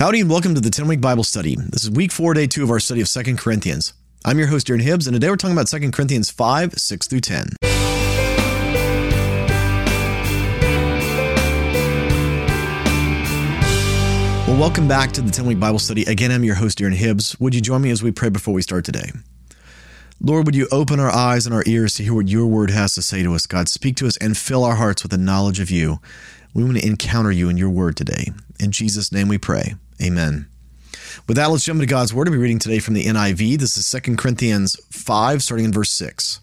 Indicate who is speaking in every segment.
Speaker 1: Howdy and welcome to the 10 week Bible study. This is week four, day two of our study of Second Corinthians. I'm your host, Darren Hibbs, and today we're talking about Second Corinthians 5, 6 through 10. Well, welcome back to the 10 week Bible study. Again, I'm your host, Darren Hibbs. Would you join me as we pray before we start today? Lord, would you open our eyes and our ears to hear what your word has to say to us, God? Speak to us and fill our hearts with the knowledge of you. We want to encounter you in your word today. In Jesus' name we pray. Amen. With that, let's jump into God's Word. I'll be reading today from the NIV. This is 2 Corinthians 5, starting in verse 6.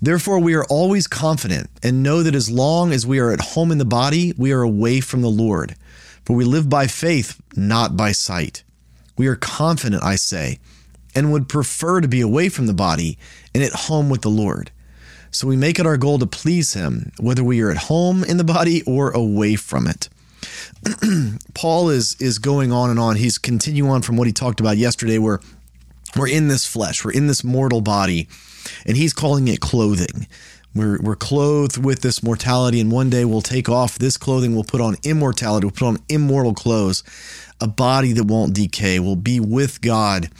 Speaker 1: Therefore, we are always confident and know that as long as we are at home in the body, we are away from the Lord. For we live by faith, not by sight. We are confident, I say, and would prefer to be away from the body and at home with the Lord. So we make it our goal to please Him, whether we are at home in the body or away from it. Paul is is going on and on. He's continuing on from what he talked about yesterday, where we're in this flesh, we're in this mortal body, and he's calling it clothing. We're, we're clothed with this mortality, and one day we'll take off this clothing, we'll put on immortality, we'll put on immortal clothes, a body that won't decay, will be with God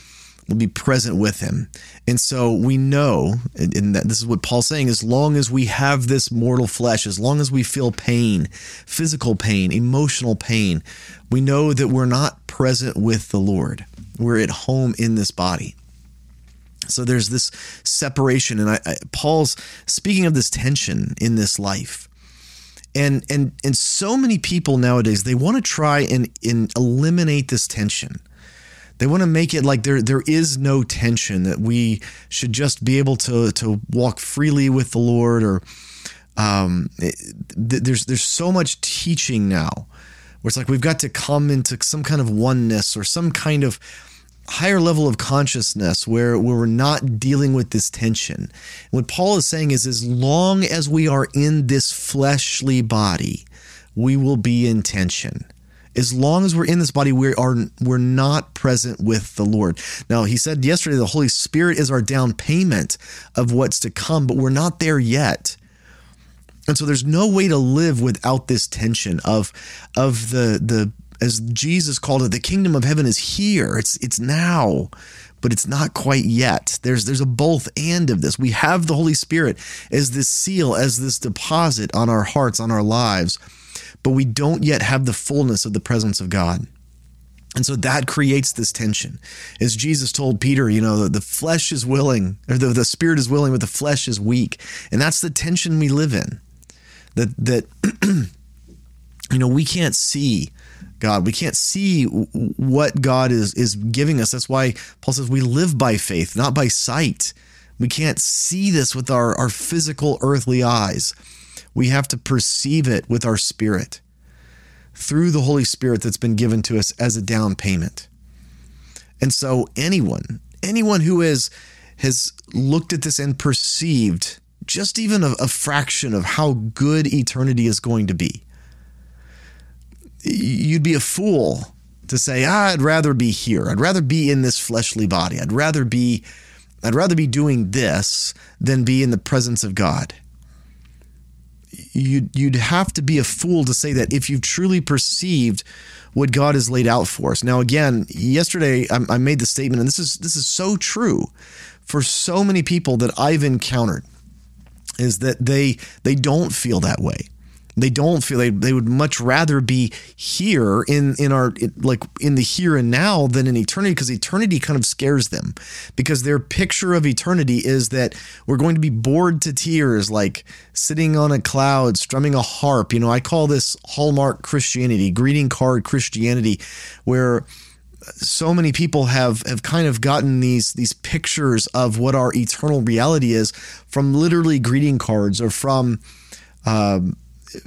Speaker 1: will be present with him. And so we know, and this is what Paul's saying, as long as we have this mortal flesh, as long as we feel pain, physical pain, emotional pain, we know that we're not present with the Lord. We're at home in this body. So there's this separation, and I, I, Paul's speaking of this tension in this life. And, and and so many people nowadays they want to try and, and eliminate this tension they want to make it like there there is no tension that we should just be able to to walk freely with the Lord or um, it, there's there's so much teaching now where it's like we've got to come into some kind of oneness or some kind of higher level of consciousness where, where we're not dealing with this tension. What Paul is saying is as long as we are in this fleshly body, we will be in tension as long as we're in this body, we are we're not present with the Lord. Now, he said yesterday the Holy Spirit is our down payment of what's to come, but we're not there yet. And so there's no way to live without this tension of of the the as Jesus called it, the kingdom of heaven is here. It's it's now, but it's not quite yet. There's there's a both and of this. We have the Holy Spirit as this seal, as this deposit on our hearts, on our lives but we don't yet have the fullness of the presence of God. And so that creates this tension. As Jesus told Peter, you know, the, flesh is willing, or the, the spirit is willing, but the flesh is weak. And that's the tension we live in. That, that you know, we can't see God. We can't see what God is, is giving us. That's why Paul says we live by faith, not by sight. We can't see this with our, our physical earthly eyes we have to perceive it with our spirit through the Holy Spirit that's been given to us as a down payment. And so anyone, anyone who has has looked at this and perceived just even a, a fraction of how good eternity is going to be, you'd be a fool to say, ah, I'd rather be here. I'd rather be in this fleshly body. I'd rather be I'd rather be doing this than be in the presence of God you'd, you'd have to be a fool to say that if you've truly perceived what God has laid out for us. Now, again, yesterday I, I made the statement, and this is this is so true for so many people that I've encountered, is that they they don't feel that way. They don't feel they, they would much rather be here in in our like in the here and now than in eternity because eternity kind of scares them. Because their picture of eternity is that we're going to be bored to tears like sitting on a cloud strumming a harp. You know I call this hallmark Christianity greeting card Christianity where so many people have have kind of gotten these these pictures of what our eternal reality is from literally greeting cards or from um,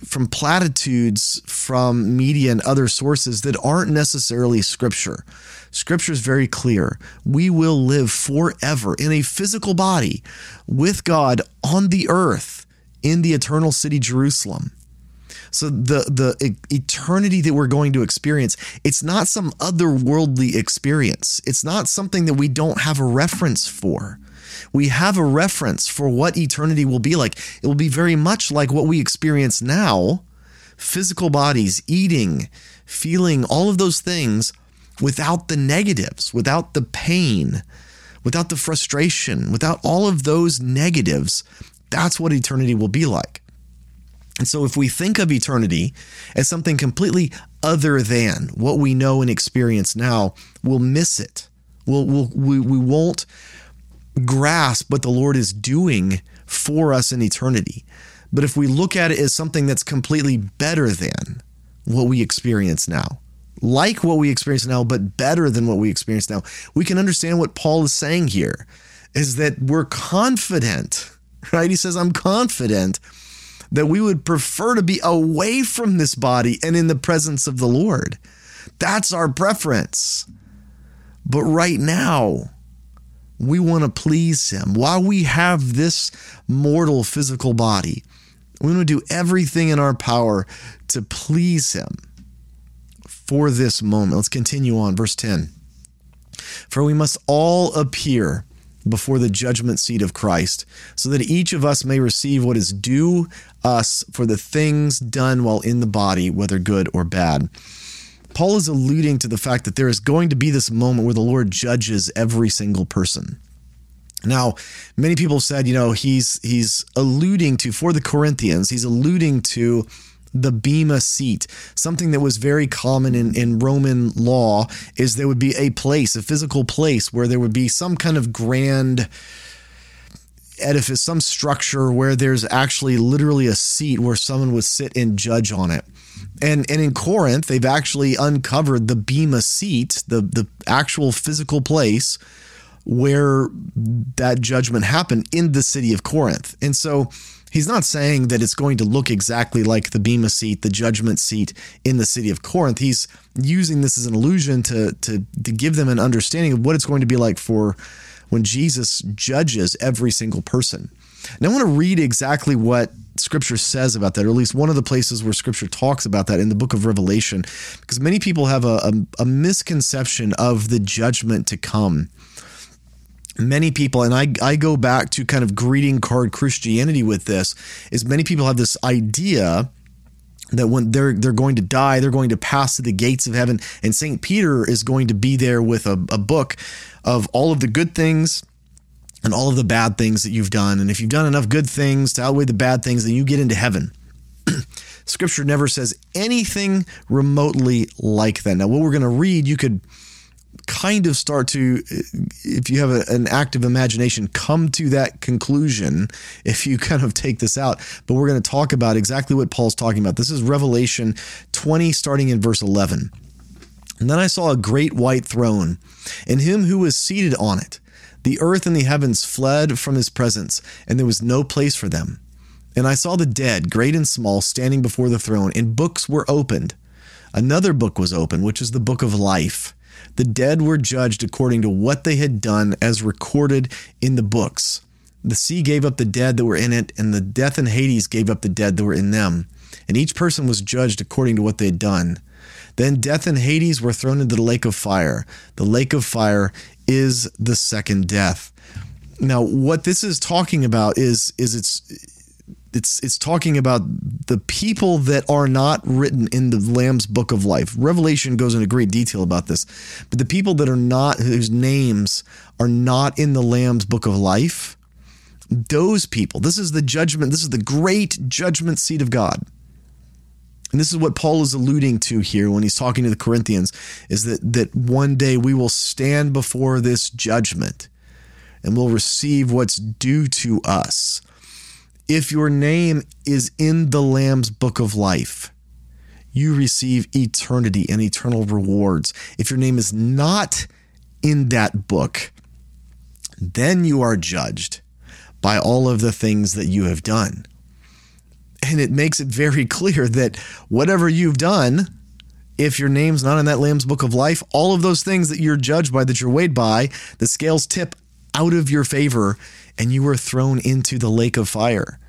Speaker 1: from platitudes from media and other sources that aren't necessarily scripture. Scripture is very clear. We will live forever in a physical body with God on the earth in the eternal city Jerusalem. So the the eternity that we're going to experience, it's not some otherworldly experience. It's not something that we don't have a reference for we have a reference for what eternity will be like. It will be very much like what we experience now, physical bodies, eating, feeling all of those things without the negatives, without the pain, without the frustration, without all of those negatives. That's what eternity will be like. And so, if we think of eternity as something completely other than what we know and experience now, we'll miss it. We'll, we'll, we, we won't grasp what the Lord is doing for us in eternity. But if we look at it as something that's completely better than what we experience now, like what we experience now, but better than what we experience now, we can understand what Paul is saying here is that we're confident, right? He says, I'm confident that we would prefer to be away from this body and in the presence of the Lord. That's our preference. But right now, we want to please Him. While we have this mortal physical body, we want to do everything in our power to please Him for this moment. Let's continue on. Verse 10 For we must all appear before the judgment seat of Christ, so that each of us may receive what is due us for the things done while in the body, whether good or bad. Paul is alluding to the fact that there is going to be this moment where the Lord judges every single person. Now, many people said, you know, he's he's alluding to for the Corinthians, he's alluding to the bema seat. Something that was very common in, in Roman law is there would be a place, a physical place where there would be some kind of grand edifice, some structure where there's actually literally a seat where someone would sit and judge on it. And and in Corinth, they've actually uncovered the bema seat, the the actual physical place where that judgment happened in the city of Corinth. And so he's not saying that it's going to look exactly like the bema seat, the judgment seat in the city of Corinth. He's using this as an illusion to to to give them an understanding of what it's going to be like for when Jesus judges every single person. Now I want to read exactly what scripture says about that, or at least one of the places where scripture talks about that in the book of Revelation, because many people have a, a, a misconception of the judgment to come many people and I, I go back to kind of greeting card christianity with this is many people have this idea that when they're they're going to die they're going to pass to the gates of heaven and st peter is going to be there with a, a book of all of the good things and all of the bad things that you've done. And if you've done enough good things to outweigh the bad things, then you get into heaven. Scripture never says anything remotely like that. Now, what we're going to read, you could kind of start to, if you have a, an active imagination, come to that conclusion if you kind of take this out. But we're going to talk about exactly what Paul's talking about. This is Revelation 20, starting in verse 11. And then I saw a great white throne, and him who was seated on it the earth and the heavens fled from his presence, and there was no place for them. And I saw the dead, great and small, standing before the throne, and books were opened. Another book was opened, which is the book of life. The dead were judged according to what they had done, as recorded in the books. The sea gave up the dead that were in it, and the death and Hades gave up the dead that were in them. And each person was judged according to what they had done. Then death and Hades were thrown into the lake of fire. The lake of fire is the second death. Now, what this is talking about is is it's it's it's talking about the people that are not written in the Lamb's book of life. Revelation goes into great detail about this, but the people that are not whose names are not in the Lamb's book of life, those people. This is the judgment. This is the great judgment seat of God. And this is what Paul is alluding to here when he's talking to the Corinthians is that that one day we will stand before this judgment and we'll receive what's due to us. If your name is in the Lamb's book of life, you receive eternity and eternal rewards. If your name is not in that book, then you are judged by all of the things that you have done. And it makes it very clear that whatever you've done, if your name's not in that Lamb's book of life, all of those things that you're judged by, that you're weighed by, the scales tip out of your favor and you are thrown into the lake of fire.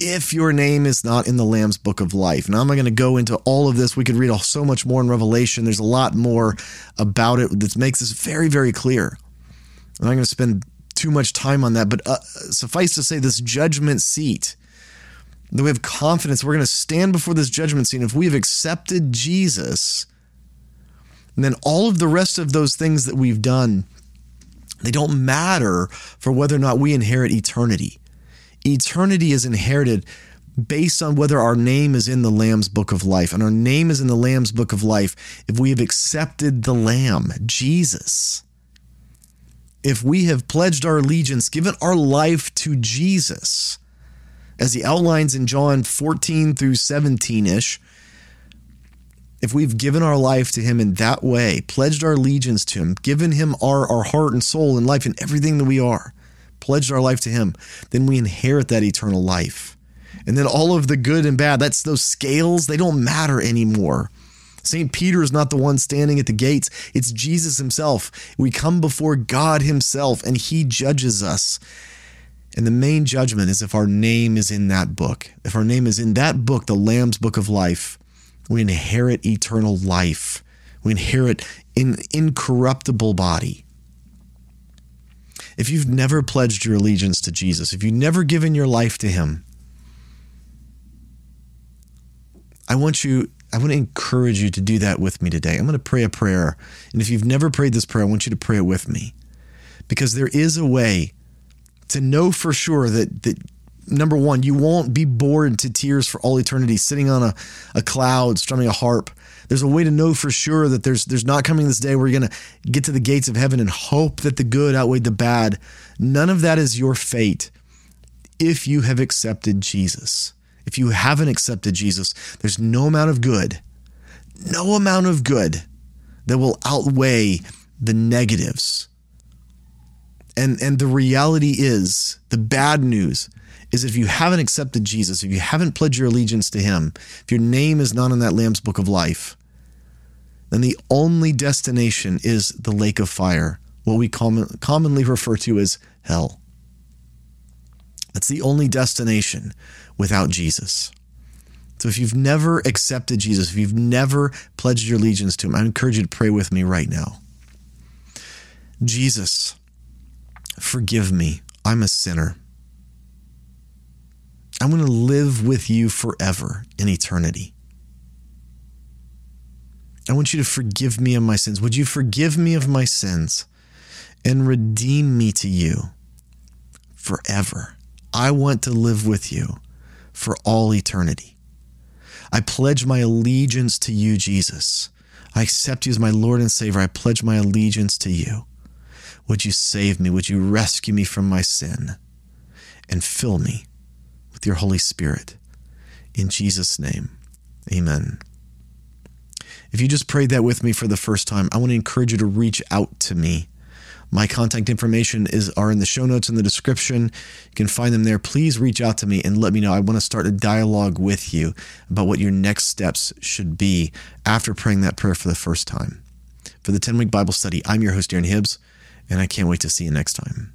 Speaker 1: If your name is not in the Lamb's book of life. Now, I'm not going to go into all of this. We could read so much more in Revelation. There's a lot more about it that makes this very, very clear. I'm not going to spend too much time on that, but uh, suffice to say, this judgment seat that we have confidence we're going to stand before this judgment scene if we have accepted Jesus. And then all of the rest of those things that we've done, they don't matter for whether or not we inherit eternity. Eternity is inherited based on whether our name is in the Lamb's book of life. And our name is in the Lamb's book of life if we have accepted the Lamb, Jesus. If we have pledged our allegiance, given our life to Jesus, as he outlines in John 14 through 17 ish, if we've given our life to him in that way, pledged our allegiance to him, given him our, our heart and soul and life and everything that we are, pledged our life to him, then we inherit that eternal life. And then all of the good and bad, that's those scales, they don't matter anymore. St. Peter is not the one standing at the gates, it's Jesus himself. We come before God himself and he judges us. And the main judgment is if our name is in that book. If our name is in that book, the Lamb's book of life, we inherit eternal life. We inherit an incorruptible body. If you've never pledged your allegiance to Jesus, if you've never given your life to him, I want you, I want to encourage you to do that with me today. I'm going to pray a prayer. And if you've never prayed this prayer, I want you to pray it with me. Because there is a way to know for sure that, that number one, you won't be bored to tears for all eternity, sitting on a, a cloud, strumming a harp. There's a way to know for sure that there's there's not coming this day where you're gonna get to the gates of heaven and hope that the good outweighed the bad. None of that is your fate if you have accepted Jesus. If you haven't accepted Jesus, there's no amount of good, no amount of good that will outweigh the negatives. And, and the reality is, the bad news is if you haven't accepted Jesus, if you haven't pledged your allegiance to Him, if your name is not in that Lamb's book of life, then the only destination is the lake of fire, what we common, commonly refer to as hell. That's the only destination without Jesus. So if you've never accepted Jesus, if you've never pledged your allegiance to him, I encourage you to pray with me right now. Jesus, forgive me. I'm a sinner. I want to live with you forever in eternity. I want you to forgive me of my sins. Would you forgive me of my sins and redeem me to you forever? I want to live with you for all eternity. I pledge my allegiance to you, Jesus. I accept you as my Lord and Savior. I pledge my allegiance to you. Would you save me? Would you rescue me from my sin and fill me with your Holy Spirit? In Jesus' name, amen. If you just prayed that with me for the first time, I want to encourage you to reach out to me. My contact information is are in the show notes in the description. You can find them there. Please reach out to me and let me know. I want to start a dialogue with you about what your next steps should be after praying that prayer for the first time. For the 10 week Bible study, I'm your host, Darren Hibbs, and I can't wait to see you next time.